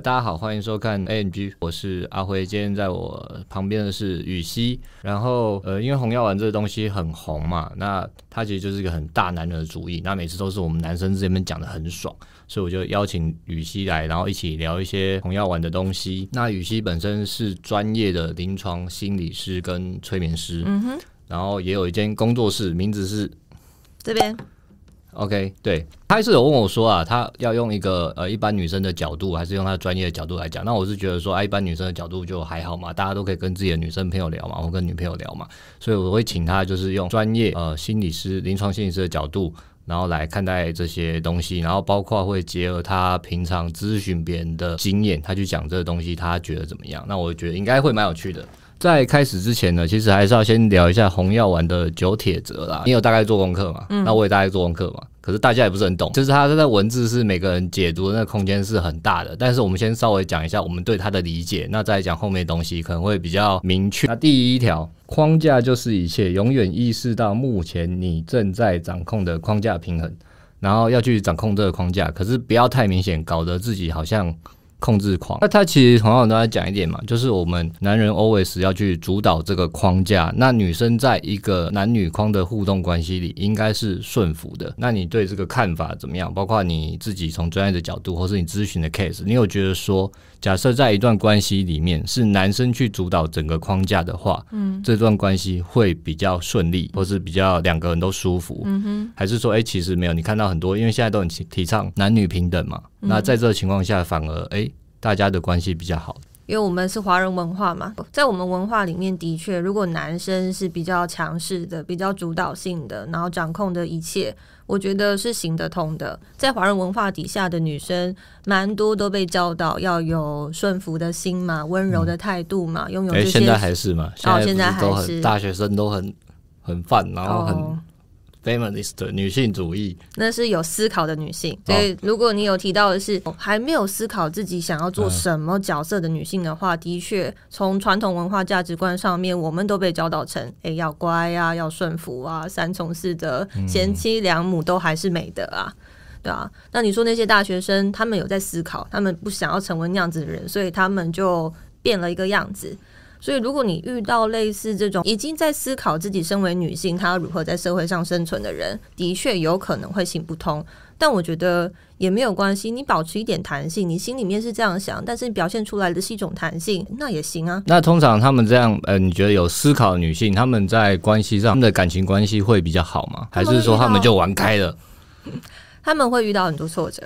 大家好，欢迎收看 AMG，我是阿辉。今天在我旁边的是雨熙。然后，呃，因为红药丸这个东西很红嘛，那它其实就是一个很大男人的主义。那每次都是我们男生这边讲的很爽，所以我就邀请雨熙来，然后一起聊一些红药丸的东西。那雨熙本身是专业的临床心理师跟催眠师，嗯哼，然后也有一间工作室，名字是这边。OK，对，他是有问我说啊，他要用一个呃一般女生的角度，还是用他专业的角度来讲？那我是觉得说，啊，一般女生的角度就还好嘛，大家都可以跟自己的女生朋友聊嘛，或跟女朋友聊嘛，所以我会请他就是用专业呃心理师、临床心理师的角度，然后来看待这些东西，然后包括会结合他平常咨询别人的经验，他去讲这个东西，他觉得怎么样？那我觉得应该会蛮有趣的。在开始之前呢，其实还是要先聊一下红药丸的九铁则啦。你有大概做功课嘛？嗯，那我也大概做功课嘛。可是大家也不是很懂，就是它的文字是每个人解读的那个空间是很大的。但是我们先稍微讲一下我们对它的理解，那再讲后面的东西可能会比较明确。那第一条，框架就是一切，永远意识到目前你正在掌控的框架平衡，然后要去掌控这个框架，可是不要太明显，搞得自己好像。控制狂，那他其实同样都在讲一点嘛，就是我们男人 always 要去主导这个框架，那女生在一个男女框的互动关系里应该是顺服的。那你对这个看法怎么样？包括你自己从专业的角度，或是你咨询的 case，你有觉得说，假设在一段关系里面是男生去主导整个框架的话，嗯，这段关系会比较顺利，或是比较两个人都舒服，嗯哼，还是说，哎、欸，其实没有？你看到很多，因为现在都很提倡男女平等嘛，那在这个情况下，反而哎。欸大家的关系比较好，因为我们是华人文化嘛，在我们文化里面，的确，如果男生是比较强势的、比较主导性的，然后掌控的一切，我觉得是行得通的。在华人文化底下的女生，蛮多都被教导要有顺服的心嘛，温柔的态度嘛，拥、嗯、有这些。欸、现在还是嘛？哦，现在还是大学生都很很烦，然后很。哦 Feminist 女性主义，那是有思考的女性。所以，如果你有提到的是还没有思考自己想要做什么角色的女性的话，的确，从传统文化价值观上面，我们都被教导成，哎、欸，要乖啊，要顺服啊，三从四德，贤妻良母都还是美德啊，对啊。那你说那些大学生，他们有在思考，他们不想要成为那样子的人，所以他们就变了一个样子。所以，如果你遇到类似这种已经在思考自己身为女性，她要如何在社会上生存的人，的确有可能会行不通。但我觉得也没有关系，你保持一点弹性，你心里面是这样想，但是表现出来的是一种弹性，那也行啊。那通常他们这样，呃，你觉得有思考的女性，他们在关系上，他们的感情关系会比较好吗？还是说他们就玩开了？他们会遇到很多挫折。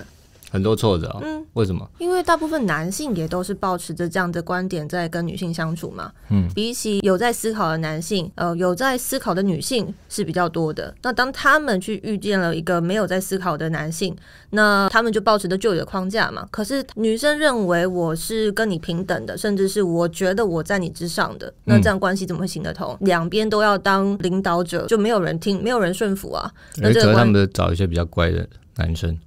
很多挫折啊，嗯，为什么？因为大部分男性也都是保持着这样的观点在跟女性相处嘛，嗯，比起有在思考的男性，呃，有在思考的女性是比较多的。那当他们去遇见了一个没有在思考的男性，那他们就保持着旧有的框架嘛。可是女生认为我是跟你平等的，甚至是我觉得我在你之上的，那这样关系怎么会行得通？两边都要当领导者，就没有人听，没有人顺服啊。那可能他们找一些比较乖的男生。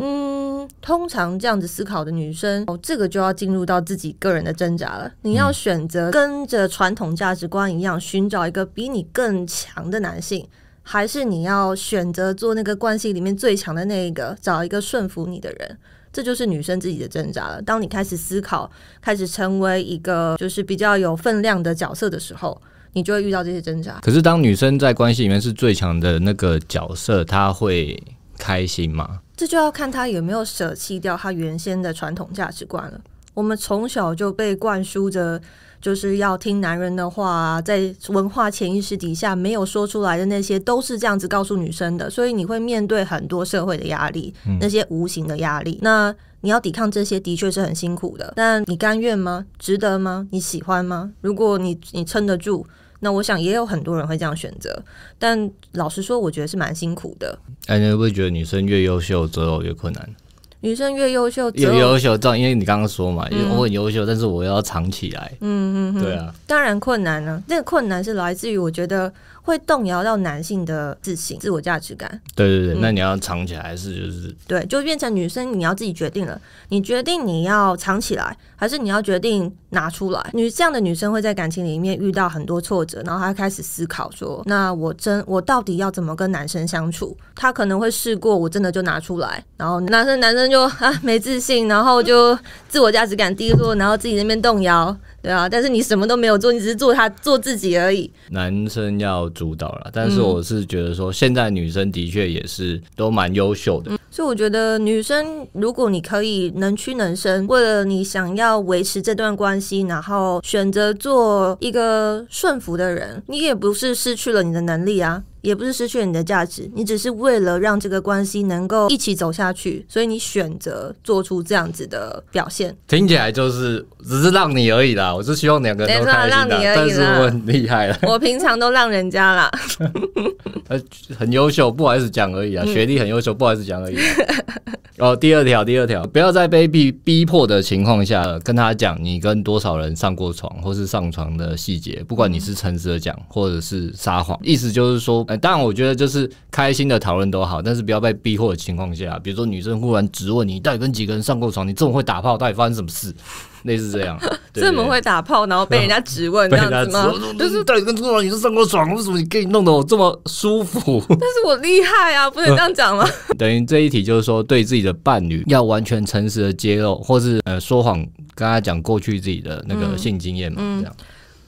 嗯，通常这样子思考的女生，哦，这个就要进入到自己个人的挣扎了。你要选择跟着传统价值观一样，寻找一个比你更强的男性，还是你要选择做那个关系里面最强的那一个，找一个顺服你的人？这就是女生自己的挣扎了。当你开始思考，开始成为一个就是比较有分量的角色的时候，你就会遇到这些挣扎。可是，当女生在关系里面是最强的那个角色，她会开心吗？这就要看他有没有舍弃掉他原先的传统价值观了。我们从小就被灌输着，就是要听男人的话，在文化潜意识底下没有说出来的那些，都是这样子告诉女生的。所以你会面对很多社会的压力，那些无形的压力。那你要抵抗这些，的确是很辛苦的。但你甘愿吗？值得吗？你喜欢吗？如果你你撑得住。那我想也有很多人会这样选择，但老实说，我觉得是蛮辛苦的。哎，你会不会觉得女生越优秀择偶越困难？女生越优秀，越优秀，这样，因为你刚刚说嘛，因为我很优秀，但是我要藏起来。嗯嗯，对啊，当然困难呢。这个困难是来自于我觉得。会动摇到男性的自信、自我价值感。对对对，嗯、那你要藏起来还是就是？对，就变成女生，你要自己决定了。你决定你要藏起来，还是你要决定拿出来？女这样的女生会在感情里面遇到很多挫折，然后她开始思考说：那我真我到底要怎么跟男生相处？她可能会试过，我真的就拿出来，然后男生男生生就啊没自信，然后就自我价值感低落，然后自己那边动摇，对啊，但是你什么都没有做，你只是做他做自己而已。男生要主导了，但是我是觉得说，现在女生的确也是都蛮优秀的。嗯所以我觉得女生，如果你可以能屈能伸，为了你想要维持这段关系，然后选择做一个顺服的人，你也不是失去了你的能力啊，也不是失去了你的价值，你只是为了让这个关系能够一起走下去，所以你选择做出这样子的表现。听起来就是只是让你而已啦，我是希望两个人都开心的，但是我很厉害了，我平常都让人家啦，很优秀，不好意思讲而已啊，学历很优秀，不好意思讲而已。哦，第二条，第二条，不要在被逼逼迫的情况下跟他讲你跟多少人上过床，或是上床的细节，不管你是诚实的讲，或者是撒谎，意思就是说，呃，当然我觉得就是开心的讨论都好，但是不要被逼迫的情况下，比如说女生忽然质问你到底跟几个人上过床，你这么会打炮，到底发生什么事？类似这样，这么会打炮，然后被人家质问 这样子吗？就是到底跟多少女生上过床，为什么你可以弄得我这么舒服？但是我厉害啊，不能这样讲吗？等于这一题就是说，对自己的伴侣要完全诚实的揭露，或是呃说谎，跟他讲过去自己的那个性经验嘛，这样。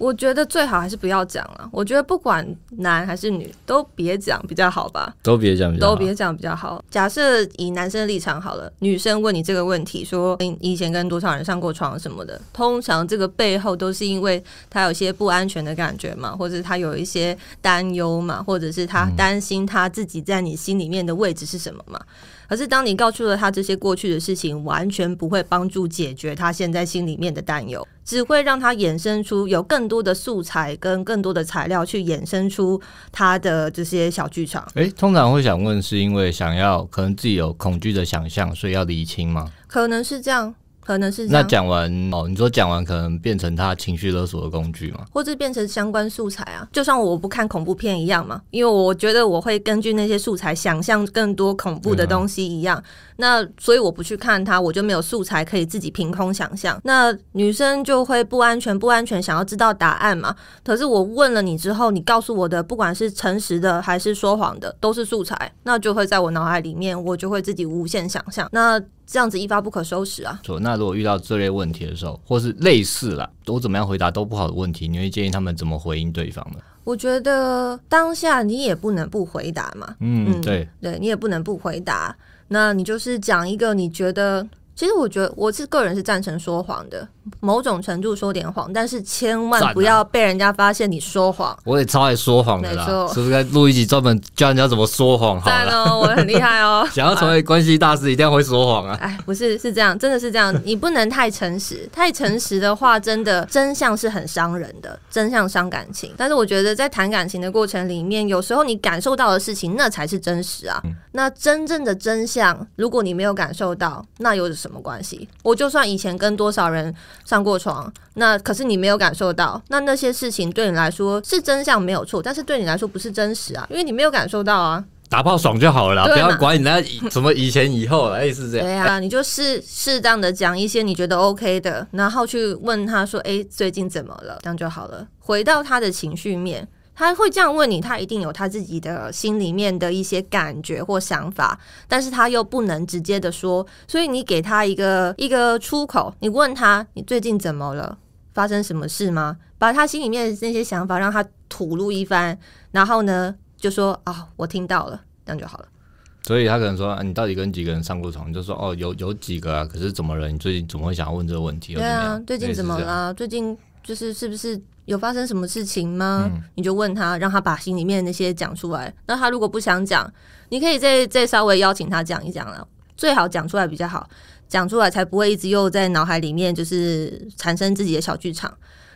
我觉得最好还是不要讲了。我觉得不管男还是女，都别讲比较好吧。都别讲，都别讲比较好。假设以男生的立场好了，女生问你这个问题，说你以前跟多少人上过床什么的，通常这个背后都是因为他有些不安全的感觉嘛，或者是他有一些担忧嘛，或者是他担心他自己在你心里面的位置是什么嘛。可是，当你告诉了他这些过去的事情，完全不会帮助解决他现在心里面的担忧，只会让他衍生出有更多的素材跟更多的材料去衍生出他的这些小剧场。诶、欸，通常会想问，是因为想要可能自己有恐惧的想象，所以要厘清吗？可能是这样。可能是那讲完哦，你说讲完可能变成他情绪勒索的工具吗？或者变成相关素材啊？就像我不看恐怖片一样嘛，因为我觉得我会根据那些素材想象更多恐怖的东西一样。那所以我不去看它，我就没有素材可以自己凭空想象。那女生就会不安全，不安全，想要知道答案嘛？可是我问了你之后，你告诉我的，不管是诚实的还是说谎的，都是素材，那就会在我脑海里面，我就会自己无限想象。那这样子一发不可收拾啊！错那如果遇到这类问题的时候，或是类似啦，我怎么样回答都不好的问题，你会建议他们怎么回应对方呢？我觉得当下你也不能不回答嘛。嗯，对，对你也不能不回答。那你就是讲一个你觉得。其实我觉得我是个人是赞成说谎的，某种程度说点谎，但是千万不要被人家发现你说谎。我也超爱说谎的啦，是不是该录一集专门教人家怎么说谎？好了，我很厉害哦。想要成为关系大师，一定要会说谎啊！哎，不是，是这样，真的是这样，你不能太诚实，太诚实的话，真的真相是很伤人的，真相伤感情。但是我觉得在谈感情的过程里面，有时候你感受到的事情，那才是真实啊。那真正的真相，如果你没有感受到，那又是什么关系？我就算以前跟多少人上过床，那可是你没有感受到，那那些事情对你来说是真相没有错，但是对你来说不是真实啊，因为你没有感受到啊。打炮爽就好了啦，不要管你那什么以前以后，哎是这样。对啊，你就适适当的讲一些你觉得 OK 的，然后去问他说：“哎，最近怎么了？”这样就好了，回到他的情绪面。他会这样问你，他一定有他自己的心里面的一些感觉或想法，但是他又不能直接的说，所以你给他一个一个出口，你问他你最近怎么了，发生什么事吗？把他心里面的那些想法让他吐露一番，然后呢就说啊、哦，我听到了，这样就好了。所以他可能说，啊、你到底跟几个人上过床？就说哦，有有几个啊，可是怎么了？你最近怎么会想要问这个问题？对啊，最近怎么了？最近就是是不是？有发生什么事情吗？嗯、你就问他，让他把心里面那些讲出来。那他如果不想讲，你可以再再稍微邀请他讲一讲了。最好讲出来比较好，讲出来才不会一直又在脑海里面就是产生自己的小剧场。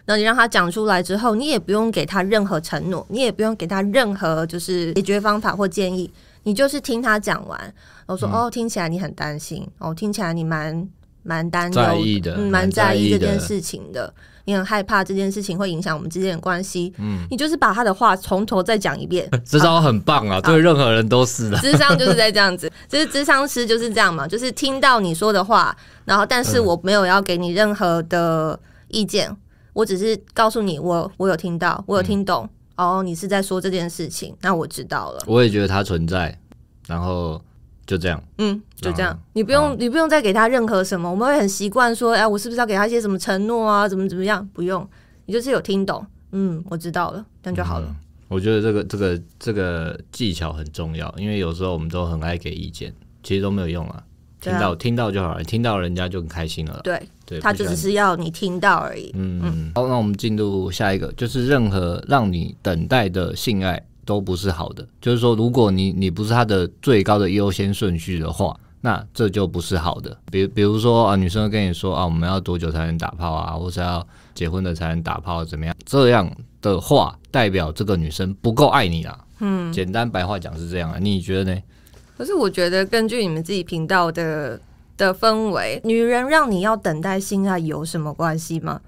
那你让他讲出来之后，你也不用给他任何承诺，你也不用给他任何就是解决方法或建议，你就是听他讲完。我说、嗯、哦，听起来你很担心哦，听起来你蛮蛮担忧的，蛮在，在意这件事情的。你很害怕这件事情会影响我们之间的关系，嗯，你就是把他的话从头再讲一遍。智商很棒啊，对任何人都是的。智商就是在这样子，就是智商师就是这样嘛，就是听到你说的话，然后但是我没有要给你任何的意见，嗯、我只是告诉你我我有听到，我有听懂，嗯、哦，你是在说这件事情，那我知道了。我也觉得它存在，然后就这样，嗯，就这样，啊、你不用、啊，你不用再给他任何什么，我们会很习惯说，哎，我是不是要给他一些什么承诺啊？怎么怎么样？不用，你就是有听懂，嗯，我知道了，这样就好了。嗯、我觉得这个这个这个技巧很重要，因为有时候我们都很爱给意见，其实都没有用啊。听到、啊、听到就好了，听到人家就很开心了。对，对，他就只是要你听到而已。嗯嗯。好，那我们进入下一个，就是任何让你等待的性爱。都不是好的，就是说，如果你你不是他的最高的优先顺序的话，那这就不是好的。比比如说啊，女生跟你说啊，我们要多久才能打炮啊，或是要结婚的才能打炮，怎么样？这样的话，代表这个女生不够爱你啦。嗯，简单白话讲是这样啊，你觉得呢？可是我觉得，根据你们自己频道的的氛围，女人让你要等待性爱有什么关系吗？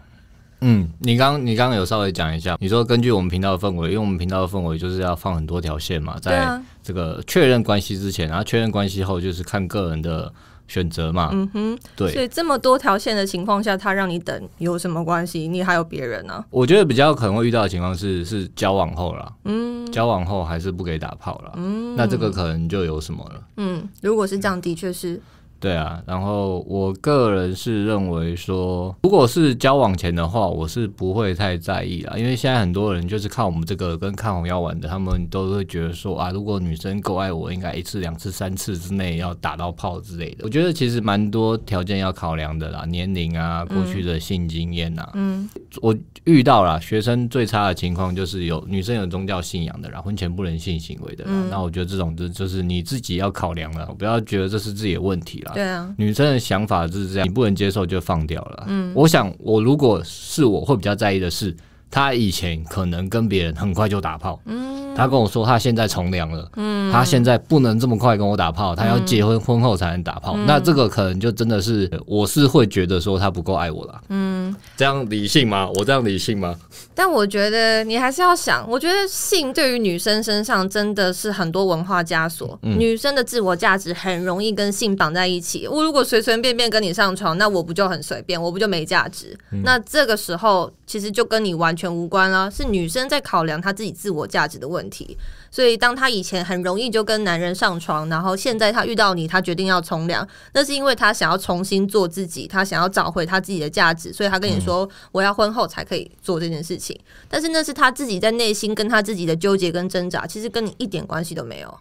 嗯，你刚你刚刚有稍微讲一下，你说根据我们频道的氛围，因为我们频道的氛围就是要放很多条线嘛，在这个确认关系之前，然后确认关系后就是看个人的选择嘛。嗯哼，对。所以这么多条线的情况下，他让你等有什么关系？你还有别人呢、啊？我觉得比较可能会遇到的情况是是交往后了，嗯，交往后还是不给打炮了，嗯，那这个可能就有什么了。嗯，如果是这样，的确是。对啊，然后我个人是认为说，如果是交往前的话，我是不会太在意啦，因为现在很多人就是看我们这个跟看红药丸的，他们都会觉得说啊，如果女生够爱我，应该一次、两次、三次之内要打到炮之类的。我觉得其实蛮多条件要考量的啦，年龄啊，过去的性经验啊。嗯，我遇到了学生最差的情况就是有女生有宗教信仰的啦，婚前不能性行为的啦。那我觉得这种就就是你自己要考量了，不要觉得这是自己的问题啦。对啊，女生的想法就是这样，你不能接受就放掉了。嗯，我想我如果是我会比较在意的是，他以前可能跟别人很快就打炮。嗯。他跟我说，他现在从良了，嗯，他现在不能这么快跟我打炮，他要结婚婚后才能打炮，嗯，那这个可能就真的是，我是会觉得说他不够爱我了，嗯，这样理性吗？我这样理性吗？但我觉得你还是要想，我觉得性对于女生身上真的是很多文化枷锁，嗯，女生的自我价值很容易跟性绑在一起。我如果随随便便跟你上床，那我不就很随便，我不就没价值？嗯，那这个时候其实就跟你完全无关了，是女生在考量她自己自我价值的问题。所以，当她以前很容易就跟男人上床，然后现在她遇到你，她决定要从良，那是因为她想要重新做自己，她想要找回她自己的价值，所以她跟你说：“我要婚后才可以做这件事情。”但是那是他自己在内心跟他自己的纠结跟挣扎，其实跟你一点关系都没有。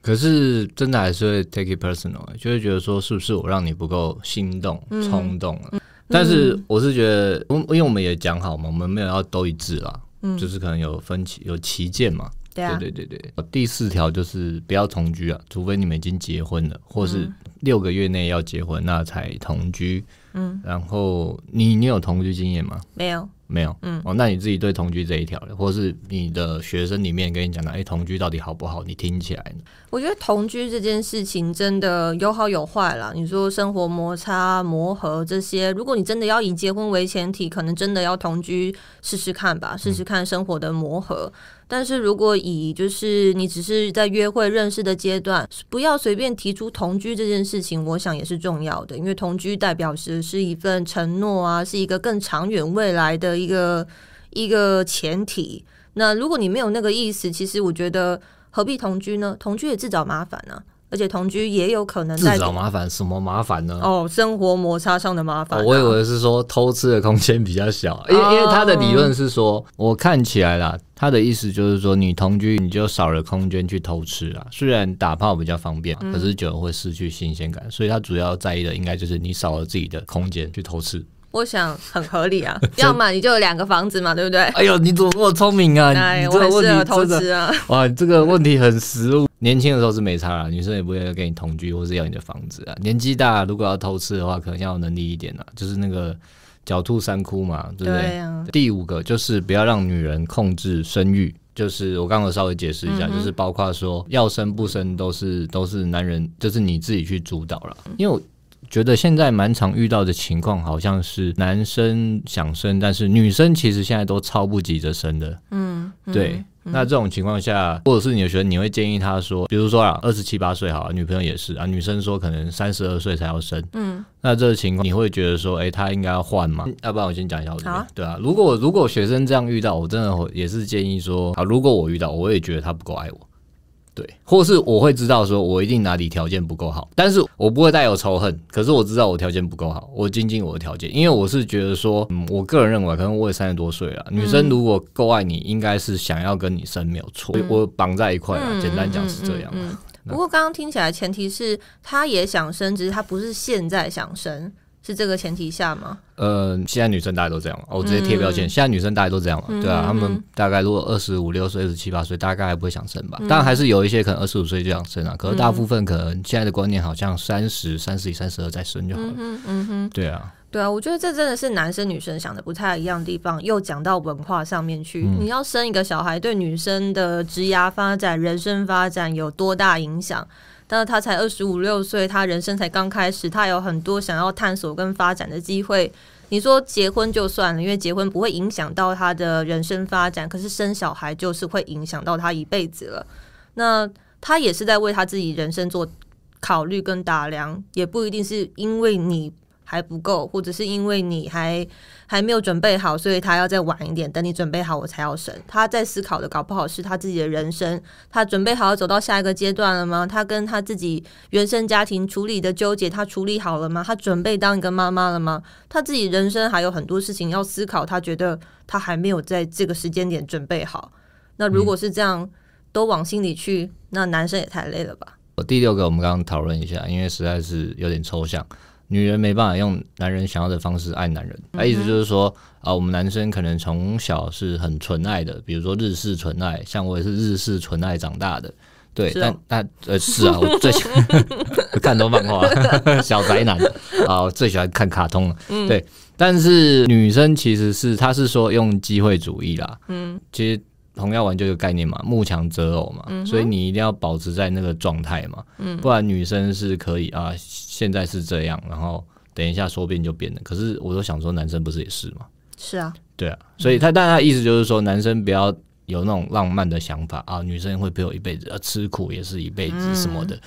可是真的还是会 take it personal，就会觉得说是不是我让你不够心动、冲动了？但是我是觉得，因为我们也讲好嘛，我们没有要都一致啦，就是可能有分歧、有歧见嘛。对对对对，第四条就是不要同居啊，除非你们已经结婚了，或是六个月内要结婚，那才同居。嗯，然后你你有同居经验吗？没有。没有，嗯，哦，那你自己对同居这一条的，或是你的学生里面跟你讲的，哎，同居到底好不好？你听起来呢？我觉得同居这件事情真的有好有坏啦。你说生活摩擦、磨合这些，如果你真的要以结婚为前提，可能真的要同居试试看吧，试试看生活的磨合。嗯。但是如果以就是你只是在约会认识的阶段，不要随便提出同居这件事情，我想也是重要的，因为同居代表是是一份承诺啊，是一个更长远未来的。一个一个前提，那如果你没有那个意思，其实我觉得何必同居呢？同居也自找麻烦呢、而且同居也有可能自找麻烦。什么麻烦呢？哦，生活摩擦上的麻烦、啊哦。我以为是说偷吃的空间比较小，因为、哦、因为他的理论是说，我看起来啦，他的意思就是说，你同居你就少了空间去偷吃啊。虽然打炮比较方便，可是久了会失去新鲜感、嗯，所以他主要在意的应该就是你少了自己的空间去偷吃。我想很合理啊，要么你就有两个房子嘛，对不对？哎呦，你怎么那么聪明啊？哎，我很适合偷吃啊！哇，这个问题很实务。年轻的时候是没差啦，女生也不会跟你同居或是要你的房子啊。年纪大，如果要偷吃的话，可能要有能力一点啦，就是那个狡兔三窟嘛，对不对？对啊。第五个就是不要让女人控制生育，就是我刚刚稍微解释一下，嗯，就是包括说要生不生都是都是男人，就是你自己去主导了，因为我。觉得现在蛮常遇到的情况，好像是男生想生，但是女生其实现在都超不急着生的。嗯，对。嗯、那这种情况下，或者是你的学生，你会建议他说，比如说啊，二十七八岁好，女朋友也是啊，女生说可能三十二岁才要生。嗯，那这个情况你会觉得说，哎、欸，他应该要换吗？要不然我先讲一下我这边。好，对啊，如果如果学生这样遇到，我真的也是建议说，啊，如果我遇到，我也觉得他不够爱我。对，或是我会知道说，我一定哪里条件不够好，但是我不会带有仇恨。可是我知道我条件不够好，我精进我的条件，因为我是觉得说，嗯，我个人认为，可能我也三十多岁了，女生如果够爱你，应该是想要跟你生没有错，嗯、我绑在一块了。简单讲是这样。不过刚刚听起来，前提是他也想生，只是他不是现在想生。是这个前提下吗？呃，现在女生大家都这样，我直接贴标签。嗯、现在女生大家都这样嘛，嗯、对啊，她们大概如果二十五六岁、二十七八岁，大概还不会想生吧。当然、嗯、还是有一些可能二十五岁就想生啊，可是大部分可能现在的观念好像三十三十一、三十二再生就好了。嗯嗯哼，对啊，对啊，我觉得这真的是男生女生想的不太一样的地方。又讲到文化上面去，嗯、你要生一个小孩，对女生的职涯发展、人生发展有多大影响？但是他才二十五六岁，他人生才刚开始，他有很多想要探索跟发展的机会。你说结婚就算了，因为结婚不会影响到他的人生发展，可是生小孩就是会影响到他一辈子了。那他也是在为他自己人生做考虑跟打量，也不一定是因为你。还不够，或者是因为你还还没有准备好，所以他要再晚一点，等你准备好我才要生。他在思考的，搞不好是他自己的人生，他准备好要走到下一个阶段了吗？他跟他自己原生家庭处理的纠结，他处理好了吗？他准备当一个妈妈了吗？他自己人生还有很多事情要思考，他觉得他还没有在这个时间点准备好。那如果是这样，嗯、都往心里去，那男生也太累了吧？第六个，我们刚刚讨论一下，因为实在是有点抽象。女人没办法用男人想要的方式爱男人，那、嗯、意思就是说啊，我们男生可能从小是很纯爱的，比如说日式纯爱，像我也是日式纯爱长大的，对，哦、但但呃是啊，我最喜欢 看很多漫画，小宅男。啊，我最喜欢看卡通了，嗯、对，但是女生其实是她是说用机会主义啦，嗯，其实。红药丸就有个概念嘛，慕强择偶嘛，嗯、所以你一定要保持在那个状态嘛，嗯、不然女生是可以啊，现在是这样，然后等一下说变就变了。可是我都想说，男生不是也是吗？是啊，对啊，所以他但他意思就是说，男生不要有那种浪漫的想法啊，女生会陪我一辈子，啊，吃苦也是一辈子什么的。嗯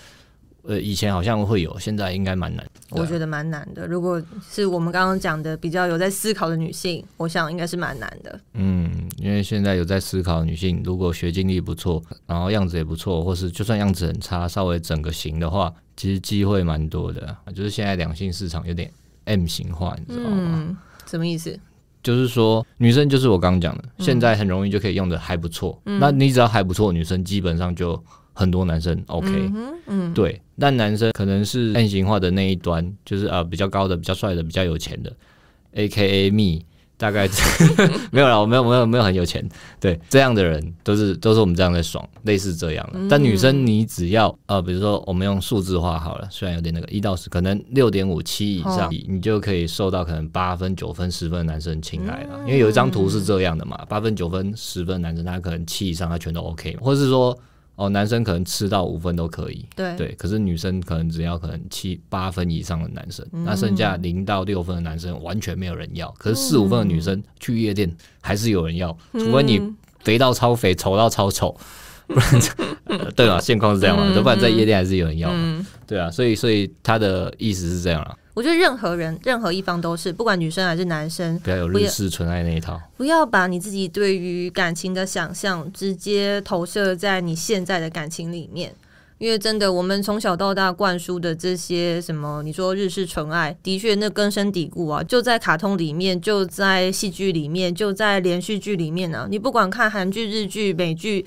呃，以前好像会有，现在应该蛮难。我觉得蛮难的。如果是我们刚刚讲的比较有在思考的女性，我想应该是蛮难的。嗯，因为现在有在思考的女性，如果学经历不错，然后样子也不错，或是就算样子很差，稍微整个型的话，其实机会蛮多的。就是现在两性市场有点 M 型化，你知道吗？嗯，什么意思？就是说女生就是我刚刚讲的，现在很容易就可以用的还不错。嗯，那你只要还不错，女生基本上就。很多男生 OK，嗯，嗯对，但男生可能是 M 型化的那一端，就是啊、呃、比较高的、比较帅的、比较有钱的，AKA me，大概 没有啦，我没有没有没有很有钱，对，这样的人都是都是我们这样在爽，类似这样的。嗯、但女生你只要呃，比如说我们用数字化好了，虽然有点那个一到十，可能六点五七以上，哦、你就可以受到可能八分、九分、十分的男生青睐了。嗯、因为有一张图是这样的嘛，八分、九分、十分的男生，他可能七以上他全都 OK，或是说。哦，男生可能吃到五分都可以，对。对，可是女生可能只要可能七八分以上的男生，嗯、那剩下零到六分的男生完全没有人要，可是四五分的女生、嗯、去夜店还是有人要，除非你肥到超肥，丑到超丑，不然、呃、对啊，现况是这样嘛，要、嗯、不然在夜店还是有人要对啊，所以所以他的意思是这样啊。我觉得任何人、任何一方都是，不管女生还是男生，不要有日式纯爱那一套。不要把你自己对于感情的想象直接投射在你现在的感情里面，因为真的，我们从小到大灌输的这些什么，你说日式纯爱，的确那根深蒂固啊，就在卡通里面，就在戏剧里面，就在连续剧里面呢、啊。你不管看韩剧、日剧、美剧，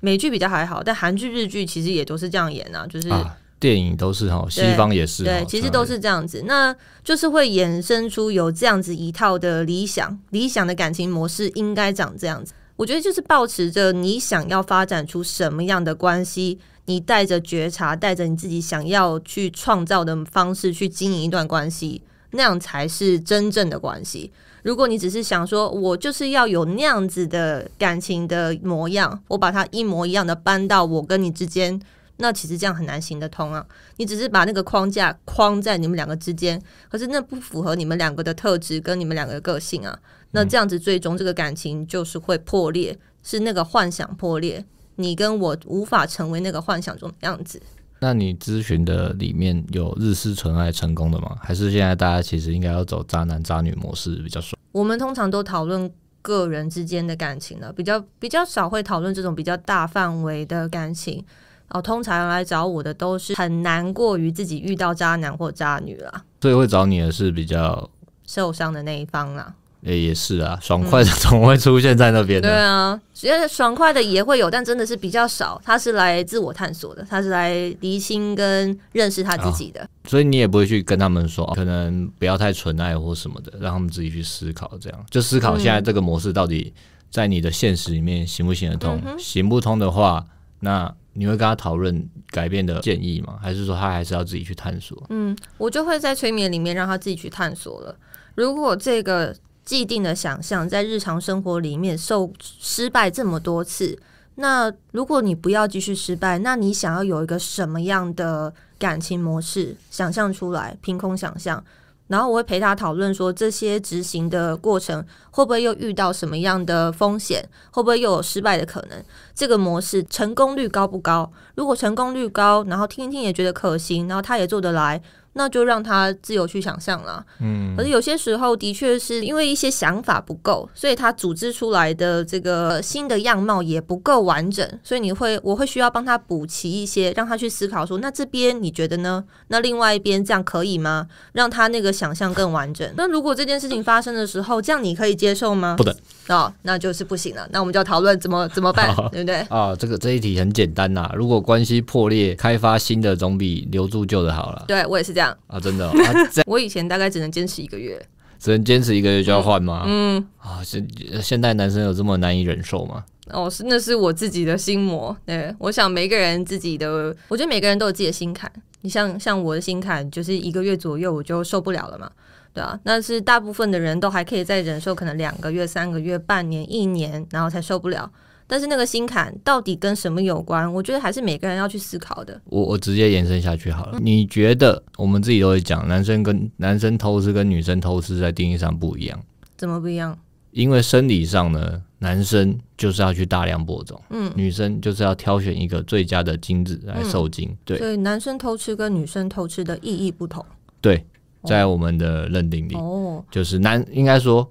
美剧比较还好，但韩剧、日剧其实也都是这样演啊，就是。啊电影都是哈，西方也是，对，其实都是这样子，那就是会衍生出有这样子一套的理想，理想的感情模式应该长这样子。我觉得就是保持着你想要发展出什么样的关系，你带着觉察，带着你自己想要去创造的方式去经营一段关系，那样才是真正的关系。如果你只是想说，我就是要有那样子的感情的模样，我把它一模一样的搬到我跟你之间。那其实这样很难行得通啊！你只是把那个框架框在你们两个之间，可是那不符合你们两个的特质跟你们两个的个性啊。那这样子最终这个感情就是会破裂，是那个幻想破裂，你跟我无法成为那个幻想中的样子。那你咨询的里面有日式纯爱成功的吗？还是现在大家其实应该要走渣男渣女模式比较爽？我们通常都讨论个人之间的感情了，比较比较少会讨论这种比较大范围的感情。哦，通常来找我的都是很难过于自己遇到渣男或渣女啦，所以会找你的是比较受伤的那一方啦。也也是啊，爽快的总会出现在那边的。嗯。对啊，因为爽快的也会有，但真的是比较少。他是来自我探索的，他是来厘清跟认识他自己的。哦，所以你也不会去跟他们说，可能不要太纯爱或什么的，让他们自己去思考，这样就思考现在这个模式到底在你的现实里面行不行得通？嗯、行不通的话，那你会跟他讨论改变的建议吗？还是说他还是要自己去探索？嗯，我就会在催眠里面让他自己去探索了。如果这个。既定的想象在日常生活里面受失败这么多次，那如果你不要继续失败，那你想要有一个什么样的感情模式？想象出来，凭空想象，然后我会陪他讨论说，这些执行的过程会不会又遇到什么样的风险？会不会又有失败的可能？这个模式成功率高不高？如果成功率高，然后听一听也觉得可行，然后他也做得来。那就让他自由去想象了。嗯，可是有些时候的确是因为一些想法不够，所以他组织出来的这个新的样貌也不够完整，所以你会我会需要帮他补齐一些，让他去思考说，那这边你觉得呢？那另外一边这样可以吗？让他那个想象更完整。那如果这件事情发生的时候，这样你可以接受吗？不能。哦，那就是不行了。那我们就要讨论怎么怎么办，对不对？啊，这个这一题很简单呐。如果关系破裂，开发新的总比留住旧的好了。对，我也是这样啊，真的、哦。啊、我以前大概只能坚持一个月，只能坚持一个月就要换吗？嗯啊，现现代男生有这么难以忍受吗？哦，是那是我自己的心魔。对，我想每个人自己的，我觉得每个人都有自己的心坎。你像像我的心坎，就是一个月左右我就受不了了嘛。对啊，那是大部分的人都还可以再忍受，可能两个月、三个月、半年、一年，然后才受不了。但是那个心坎到底跟什么有关？我觉得还是每个人要去思考的。我我直接延伸下去好了。嗯、你觉得我们自己都会讲，男生跟男生偷吃跟女生偷吃在定义上不一样？怎么不一样？因为生理上呢，男生就是要去大量播种，嗯，女生就是要挑选一个最佳的精子来受精。嗯、对，所以男生偷吃跟女生偷吃的意义不同。对。在我们的认定里，哦，就是男应该说，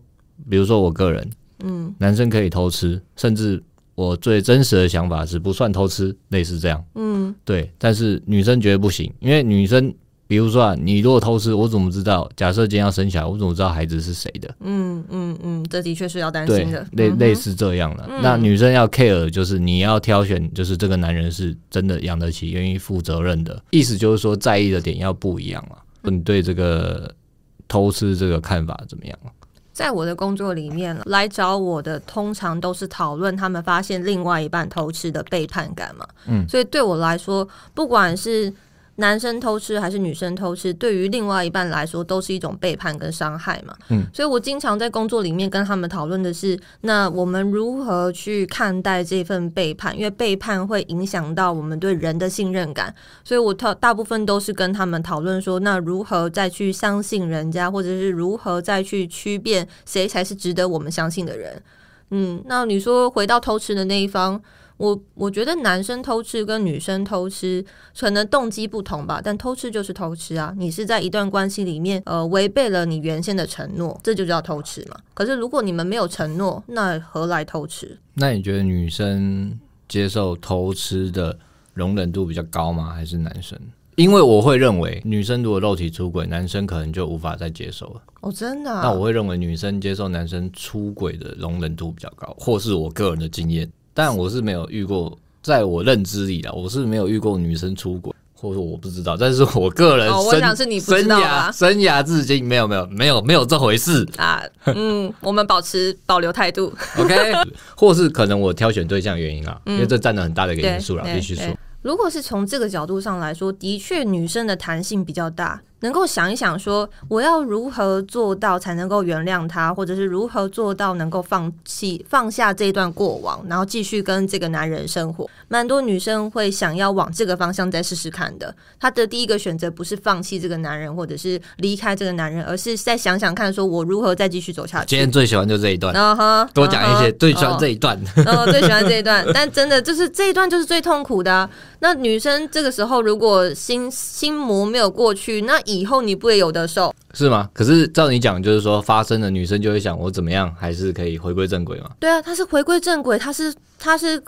比如说我个人，嗯，男生可以偷吃，甚至我最真实的想法是不算偷吃，类似这样，嗯，对。但是女生觉得不行，因为女生，比如说啊，你如果偷吃，我怎么知道？假设今天要生小孩，我怎么知道孩子是谁的？嗯嗯嗯，这的确是要担心的，类类似这样的。嗯、那女生要 care，就是你要挑选，就是这个男人是真的养得起、愿意负责任的，意思就是说在意的点要不一样啊。你对这个偷吃这个看法怎么样？在我的工作里面，来找我的通常都是讨论他们发现另外一半偷吃的背叛感嘛。嗯，所以对我来说，不管是男生偷吃还是女生偷吃，对于另外一半来说都是一种背叛跟伤害嘛。嗯，所以我经常在工作里面跟他们讨论的是，那我们如何去看待这份背叛？因为背叛会影响到我们对人的信任感，所以我大大部分都是跟他们讨论说，那如何再去相信人家，或者是如何再去区辨谁才是值得我们相信的人。嗯，那你说回到偷吃的那一方。我我觉得男生偷吃跟女生偷吃可能动机不同吧，但偷吃就是偷吃啊！你是在一段关系里面，呃，违背了你原先的承诺，这就叫偷吃嘛。可是如果你们没有承诺，那何来偷吃？那你觉得女生接受偷吃的容忍度比较高吗？还是男生？因为我会认为，女生如果肉体出轨，男生可能就无法再接受了。哦，真的啊？那我会认为女生接受男生出轨的容忍度比较高，或是我个人的经验。但我是没有遇过，在我认知里的，我是没有遇过女生出轨，或者说我不知道。但是我个人，哦，我想是你不知道吧？生涯至今没有没有没有没有这回事啊。嗯，我们保持保留态度。OK，或是可能我挑选对象原因啊，嗯、因为这占了很大的一个因素了，必须说。如果是从这个角度上来说，的确女生的弹性比较大。能够想一想说，我要如何做到才能够原谅他，或者是如何做到能够放弃放下这段过往，然后继续跟这个男人生活。蛮多女生会想要往这个方向再试试看的。她的第一个选择不是放弃这个男人，或者是离开这个男人，而是再想想看，说我如何再继续走下去。今天最喜欢就这一段，uh huh, 多讲一些，uh huh, 最喜欢这一段，uh 最喜欢这一段。但真的就是这一段就是最痛苦的、啊。那女生这个时候如果心心魔没有过去，那以后你不也有。有的受是吗？可是照你讲，就是说发生了女生就会想，我怎么样还是可以回归正轨吗？对啊，她是回归正轨，她是她是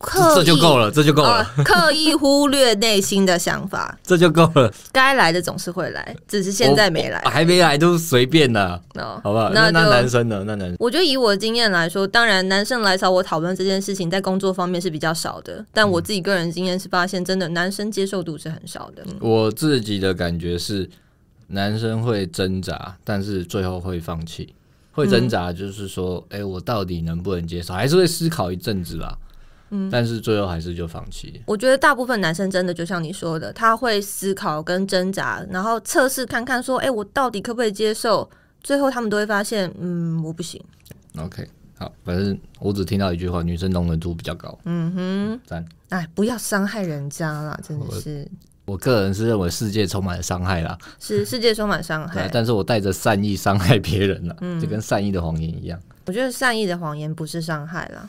刻意这就够了，这就够了。呃、刻意忽略内心的想法，这就够了。该来的总是会来，只是现在没来，还没来都随便的。哦，好不好？那那男生呢？那男生，我觉得以我的经验来说，当然男生来找我讨论这件事情，在工作方面是比较少的。但我自己个人经验是发现，真的男生接受度是很少的。我自己的感觉是，男生会挣扎，但是最后会放弃。会挣扎，就是说，哎、嗯欸，我到底能不能接受？还是会思考一阵子吧。嗯，但是最后还是就放弃。我觉得大部分男生真的就像你说的，他会思考跟挣扎，然后测试看看说，哎、欸，我到底可不可以接受？最后他们都会发现，嗯，我不行。OK，好，反正我只听到一句话，女生容忍度比较高。嗯哼，赞。哎，不要伤害人家啦，真的是。我个人是认为世界充满了伤害啦，是世界充满伤害，但是我带着善意伤害别人了，嗯，就跟善意的谎言一样。我觉得善意的谎言不是伤害啦，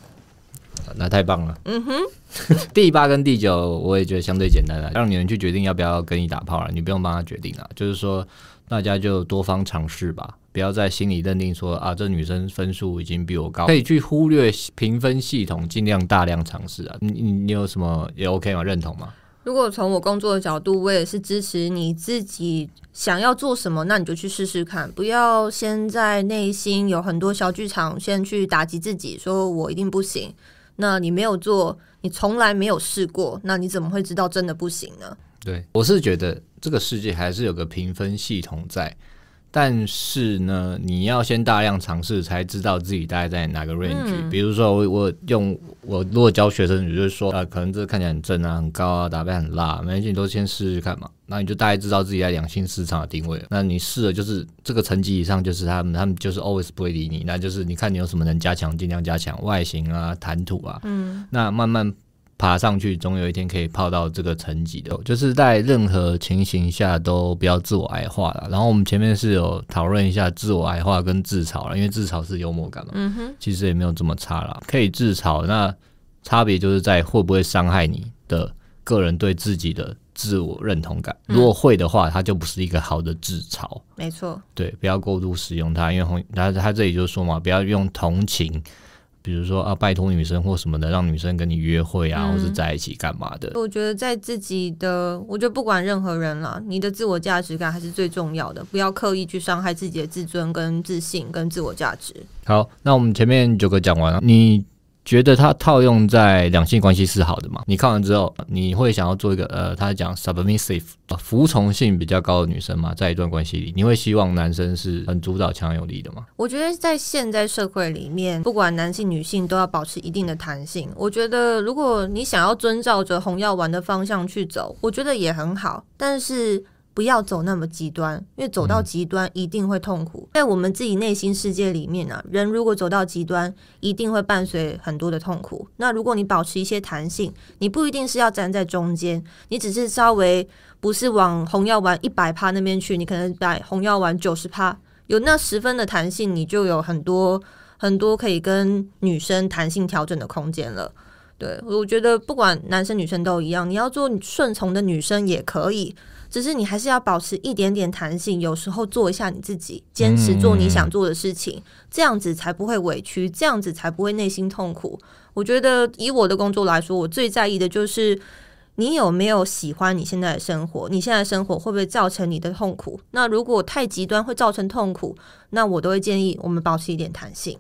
那太棒了。嗯哼，第八跟第九我也觉得相对简单了，让你们去决定要不要跟你打炮了，你不用帮他决定了，就是说大家就多方尝试吧，不要在心里认定说啊，这女生分数已经比我高，可以去忽略评分系统，尽量大量尝试啊。你你你有什么也 OK 吗？认同吗？如果从我工作的角度，我也是支持你自己想要做什么，那你就去试试看，不要先在内心有很多小剧场，先去打击自己，说我一定不行。那你没有做，你从来没有试过，那你怎么会知道真的不行呢？对，我是觉得这个世界还是有个评分系统在。但是呢，你要先大量尝试，才知道自己大概在哪个 range。嗯、比如说我，我我用我如果教学生，你就是说，呃，可能这个看起来很正啊，很高啊，打扮很辣，没关系，你都先试试看嘛。那你就大概知道自己在两性市场的定位。那你试了，就是这个层级以上，就是他们，他们就是 always 不会理你。那就是你看你有什么能加强，尽量加强外形啊、谈吐啊。嗯，那慢慢。爬上去，总有一天可以泡到这个层级的。就是在任何情形下都不要自我矮化了。然后我们前面是有讨论一下自我矮化跟自嘲了，因为自嘲是幽默感嘛。嗯哼，其实也没有这么差了，可以自嘲。那差别就是在会不会伤害你的个人对自己的自我认同感。如果会的话，它就不是一个好的自嘲。没错，对，不要过度使用它，因为红他他这里就说嘛，不要用同情。比如说啊，拜托女生或什么的，让女生跟你约会啊，嗯、或是在一起干嘛的？我觉得在自己的，我觉得不管任何人啦，你的自我价值感还是最重要的，不要刻意去伤害自己的自尊、跟自信、跟自我价值。好，那我们前面九个讲完了，你。觉得它套用在两性关系是好的吗？你看完之后，你会想要做一个呃，他讲 submissive 服从性比较高的女生吗？在一段关系里，你会希望男生是很主导、强有力的吗？我觉得在现在社会里面，不管男性、女性，都要保持一定的弹性。我觉得，如果你想要遵照着红药丸的方向去走，我觉得也很好，但是。不要走那么极端，因为走到极端一定会痛苦。在我们自己内心世界里面呢、啊，人如果走到极端，一定会伴随很多的痛苦。那如果你保持一些弹性，你不一定是要站在中间，你只是稍微不是往红药丸一百趴那边去，你可能在红药丸九十趴，有那十分的弹性，你就有很多很多可以跟女生弹性调整的空间了。对，我觉得不管男生女生都一样，你要做顺从的女生也可以。只是你还是要保持一点点弹性，有时候做一下你自己，坚持做你想做的事情，嗯、这样子才不会委屈，这样子才不会内心痛苦。我觉得以我的工作来说，我最在意的就是你有没有喜欢你现在的生活，你现在的生活会不会造成你的痛苦？那如果太极端会造成痛苦，那我都会建议我们保持一点弹性。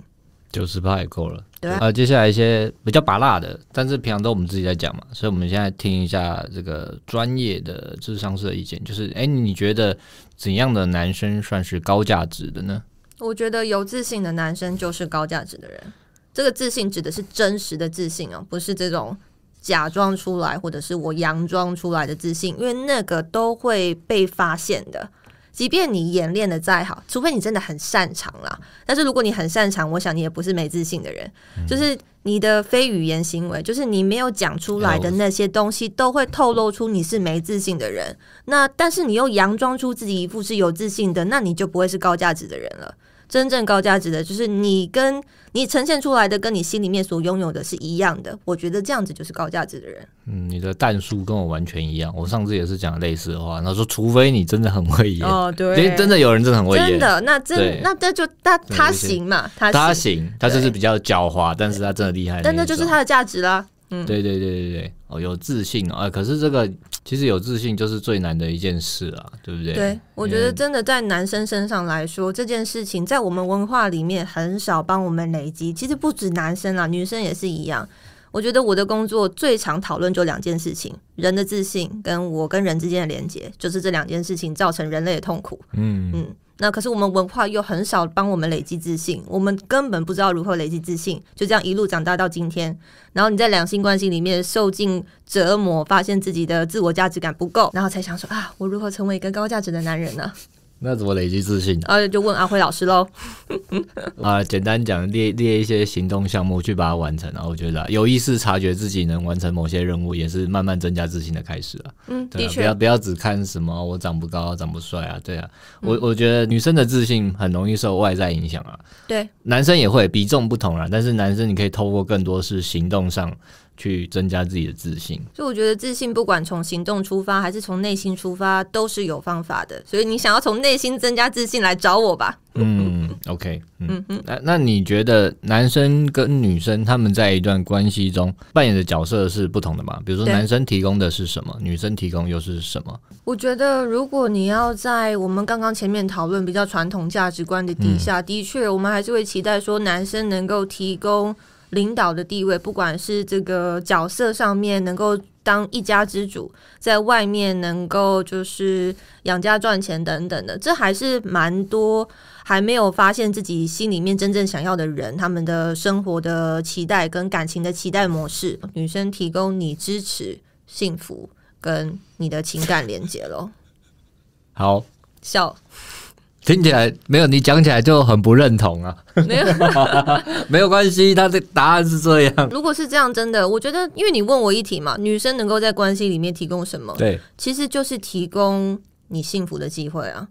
九十趴也够了。对啊，呃，接下来一些比较拔辣的，但是平常都我们自己在讲嘛，所以我们现在听一下这个专业的智商师的意见，就是，哎，你觉得怎样的男生算是高价值的呢？我觉得有自信的男生就是高价值的人。这个自信指的是真实的自信哦，不是这种假装出来或者是我佯装出来的自信，因为那个都会被发现的。即便你演练的再好，除非你真的很擅长啦。但是如果你很擅长，我想你也不是没自信的人。嗯、就是你的非语言行为，就是你没有讲出来的那些东西，都会透露出你是没自信的人。那但是你又佯装出自己一副是有自信的，那你就不会是高价值的人了。真正高价值的，就是你跟你呈现出来的，跟你心里面所拥有的是一样的。我觉得这样子就是高价值的人。嗯，你的弹数跟我完全一样。我上次也是讲类似的话，他说除非你真的很会演哦，对，真的有人真的很会演，真的，那真那这就他他行嘛，他他行，他就是比较狡猾，但是他真的厉害，但那就是他的价值啦。嗯，对对对对对，哦，有自信啊、呃，可是这个其实有自信就是最难的一件事啊，对不对？对，我觉得真的在男生身上来说，这件事情在我们文化里面很少帮我们累积。其实不止男生啊，女生也是一样。我觉得我的工作最常讨论就两件事情：人的自信跟我跟人之间的连接，就是这两件事情造成人类的痛苦。嗯嗯。那可是我们文化又很少帮我们累积自信，我们根本不知道如何累积自信，就这样一路长大到今天。然后你在两性关系里面受尽折磨，发现自己的自我价值感不够，然后才想说啊，我如何成为一个高价值的男人呢？那怎么累积自信？啊，就问阿辉老师喽。啊，简单讲，列列一些行动项目去把它完成。啊我觉得有意识察觉自己能完成某些任务，也是慢慢增加自信的开始啊。嗯，的确，不要不要只看什么我长不高、长不帅啊。对啊，我我觉得女生的自信很容易受外在影响啊。对，男生也会，比重不同啊。但是男生你可以透过更多是行动上。去增加自己的自信，所以我觉得自信不管从行动出发还是从内心出发都是有方法的。所以你想要从内心增加自信来找我吧。嗯，OK，嗯嗯，那那你觉得男生跟女生他们在一段关系中扮演的角色是不同的吗？比如说男生提供的是什么，女生提供又是什么？我觉得如果你要在我们刚刚前面讨论比较传统价值观的底下，嗯、的确我们还是会期待说男生能够提供。领导的地位，不管是这个角色上面能够当一家之主，在外面能够就是养家赚钱等等的，这还是蛮多还没有发现自己心里面真正想要的人，他们的生活的期待跟感情的期待模式。女生提供你支持、幸福跟你的情感连接咯。好，笑。听起来没有，你讲起来就很不认同啊。没有，没有关系，他的答案是这样。如果是这样，真的，我觉得，因为你问我一题嘛，女生能够在关系里面提供什么？对，其实就是提供你幸福的机会啊。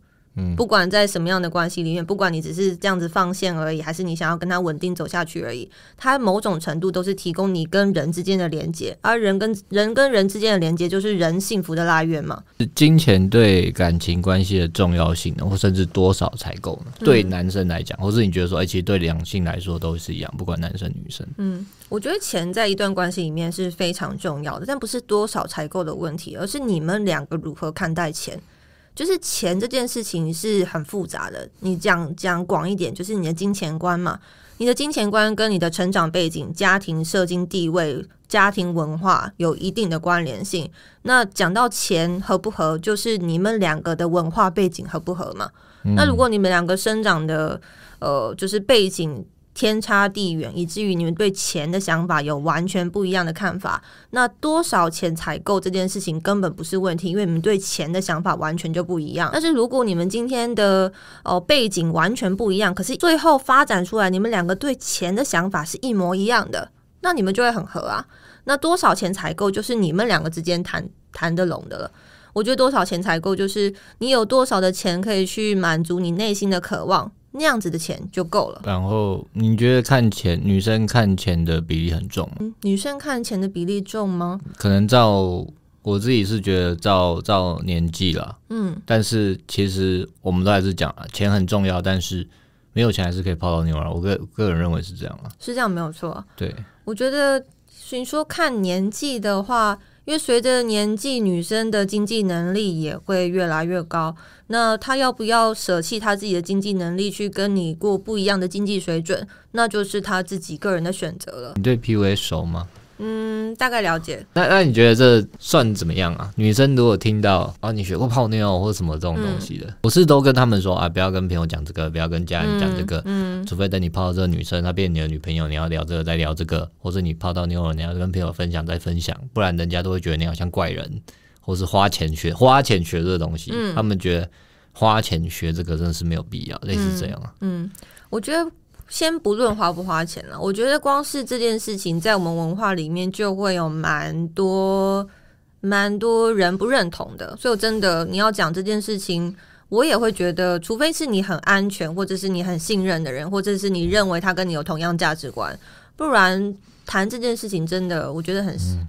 不管在什么样的关系里面，不管你只是这样子放线而已，还是你想要跟他稳定走下去而已，它某种程度都是提供你跟人之间的连接，而人跟人跟人之间的连接，就是人幸福的来源嘛。金钱对感情关系的重要性呢，或甚至多少才够呢？对男生来讲，或是你觉得说，哎，其实对两性来说都是一样，不管男生女生。嗯，我觉得钱在一段关系里面是非常重要的，但不是多少才够的问题，而是你们两个如何看待钱。就是钱这件事情是很复杂的，你讲讲广一点，就是你的金钱观嘛。你的金钱观跟你的成长背景、家庭社经地位、家庭文化有一定的关联性。那讲到钱合不合，就是你们两个的文化背景合不合嘛。那如果你们两个生长的呃，就是背景。天差地远，以至于你们对钱的想法有完全不一样的看法。那多少钱采购这件事情根本不是问题，因为你们对钱的想法完全就不一样。但是如果你们今天的哦背景完全不一样，可是最后发展出来你们两个对钱的想法是一模一样的，那你们就会很合啊。那多少钱采购，就是你们两个之间谈谈得拢的了。我觉得多少钱采购，就是你有多少的钱可以去满足你内心的渴望。那样子的钱就够了。然后你觉得看钱，女生看钱的比例很重吗？嗯，女生看钱的比例重吗？可能照我自己是觉得照照年纪啦。嗯，但是其实我们都还是讲啊，钱很重要，但是没有钱还是可以泡到妞啊。我个个人认为是这样啊，是这样没有错。对，我觉得你说看年纪的话。因为随着年纪，女生的经济能力也会越来越高。那她要不要舍弃她自己的经济能力，去跟你过不一样的经济水准，那就是她自己个人的选择了。你对 PUA 熟吗？嗯，大概了解。那那你觉得这算怎么样啊？女生如果听到啊，你学过泡妞或者什么这种东西的，我、嗯、是都跟他们说啊，不要跟朋友讲这个，不要跟家人讲这个，嗯，除非等你泡到这个女生，她变你的女朋友，你要聊这个再聊这个，或者你泡到妞了，你要跟朋友分享再分享，不然人家都会觉得你好像怪人，或是花钱学花钱学这个东西，嗯、他们觉得花钱学这个真的是没有必要，类似这样啊。嗯，我觉得。先不论花不花钱了，我觉得光是这件事情，在我们文化里面就会有蛮多蛮多人不认同的。所以，我真的你要讲这件事情，我也会觉得，除非是你很安全，或者是你很信任的人，或者是你认为他跟你有同样价值观，不然谈这件事情真的，我觉得很。嗯，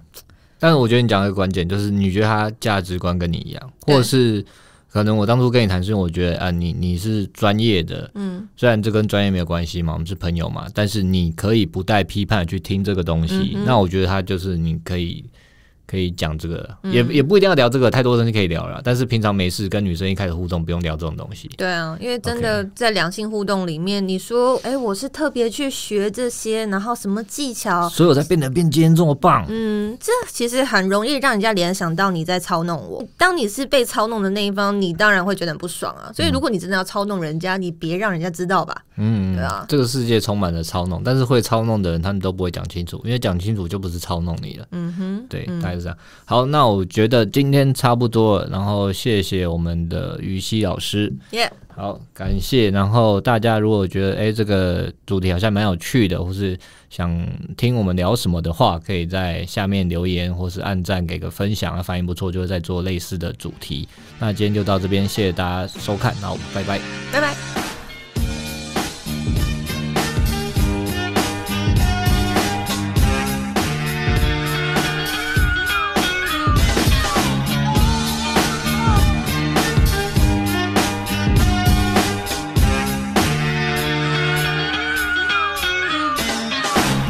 但是，我觉得你讲一个关键就是，你觉得他价值观跟你一样，或者是。可能我当初跟你谈，是因为我觉得啊，你你是专业的，嗯，虽然这跟专业没有关系嘛，我们是朋友嘛，但是你可以不带批判去听这个东西，嗯、那我觉得他就是你可以。可以讲这个，嗯、也也不一定要聊这个，太多东西可以聊了。但是平常没事跟女生一开始互动，不用聊这种东西。对啊，因为真的在良性互动里面你说，哎、欸，我是特别去学这些，然后什么技巧，所以我才变得变今天这么棒。嗯，这其实很容易让人家联想到你在操弄我。当你是被操弄的那一方，你当然会觉得很不爽啊。所以如果你真的要操弄人家，你别让人家知道吧。嗯，对啊。这个世界充满了操弄，但是会操弄的人，他们都不会讲清楚，因为讲清楚就不是操弄你了。嗯哼，对，大概是这样。好，那。我觉得今天差不多了，然后谢谢我们的于西老师。Yeah. 好，感谢。然后大家如果觉得哎这个主题好像蛮有趣的，或是想听我们聊什么的话，可以在下面留言或是按赞给个分享啊，反应不错就会再做类似的主题。那今天就到这边，谢谢大家收看，然后拜拜，拜拜。